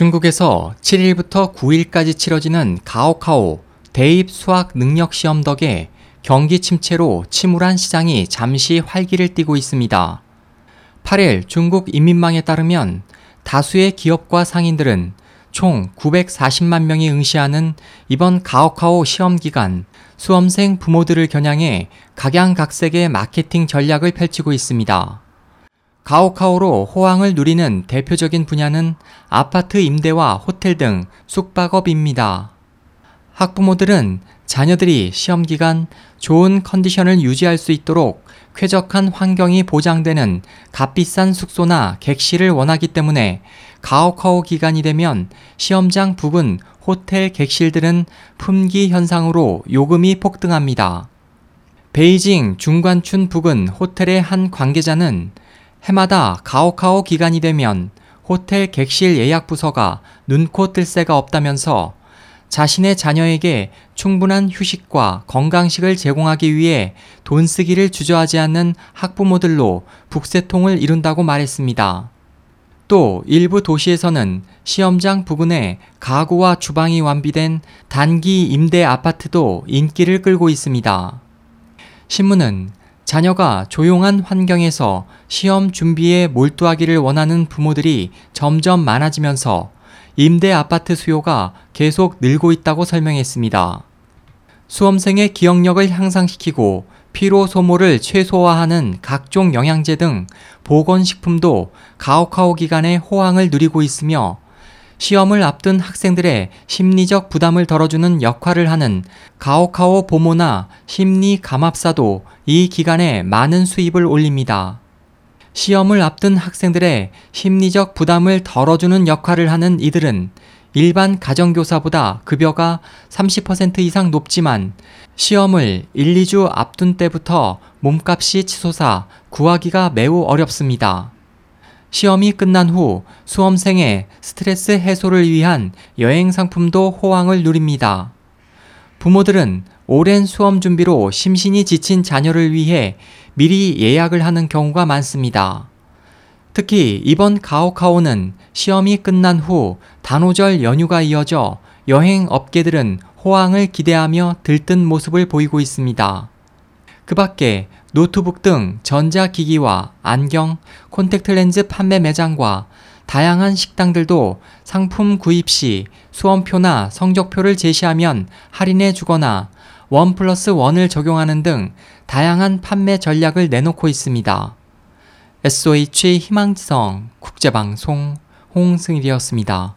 중국에서 7일부터 9일까지 치러지는 가오카오 대입 수학 능력 시험 덕에 경기 침체로 침울한 시장이 잠시 활기를 띠고 있습니다. 8일 중국 인민망에 따르면 다수의 기업과 상인들은 총 940만 명이 응시하는 이번 가오카오 시험 기간 수험생 부모들을 겨냥해 각양각색의 마케팅 전략을 펼치고 있습니다. 가오카오로 호황을 누리는 대표적인 분야는 아파트 임대와 호텔 등 숙박업입니다. 학부모들은 자녀들이 시험 기간 좋은 컨디션을 유지할 수 있도록 쾌적한 환경이 보장되는 값비싼 숙소나 객실을 원하기 때문에 가오카오 기간이 되면 시험장 부근 호텔 객실들은 품귀 현상으로 요금이 폭등합니다. 베이징 중관춘 부근 호텔의 한 관계자는 해마다 가오카오 기간이 되면 호텔 객실 예약 부서가 눈코 뜰 새가 없다면서 자신의 자녀에게 충분한 휴식과 건강식을 제공하기 위해 돈 쓰기를 주저하지 않는 학부모들로 북새통을 이룬다고 말했습니다. 또 일부 도시에서는 시험장 부근에 가구와 주방이 완비된 단기 임대 아파트도 인기를 끌고 있습니다. 신문은 자녀가 조용한 환경에서 시험 준비에 몰두하기를 원하는 부모들이 점점 많아지면서 임대 아파트 수요가 계속 늘고 있다고 설명했습니다. 수험생의 기억력을 향상시키고 피로 소모를 최소화하는 각종 영양제 등 보건식품도 가오카오 기간에 호황을 누리고 있으며 시험을 앞둔 학생들의 심리적 부담을 덜어주는 역할을 하는 가오카오 보모나 심리 감압사도 이 기간에 많은 수입을 올립니다. 시험을 앞둔 학생들의 심리적 부담을 덜어주는 역할을 하는 이들은 일반 가정교사보다 급여가 30% 이상 높지만 시험을 1, 2주 앞둔 때부터 몸값이 치솟아 구하기가 매우 어렵습니다. 시험이 끝난 후 수험생의 스트레스 해소를 위한 여행 상품도 호황을 누립니다. 부모들은 오랜 수험 준비로 심신이 지친 자녀를 위해 미리 예약을 하는 경우가 많습니다. 특히 이번 가오카오는 시험이 끝난 후 단오절 연휴가 이어져 여행 업계들은 호황을 기대하며 들뜬 모습을 보이고 있습니다. 그 밖에 노트북 등 전자기기와 안경, 콘택트 렌즈 판매 매장과 다양한 식당들도 상품 구입 시 수험표나 성적표를 제시하면 할인해 주거나 원 플러스 원을 적용하는 등 다양한 판매 전략을 내놓고 있습니다. SOH 희망지성 국제방송 홍승일이었습니다.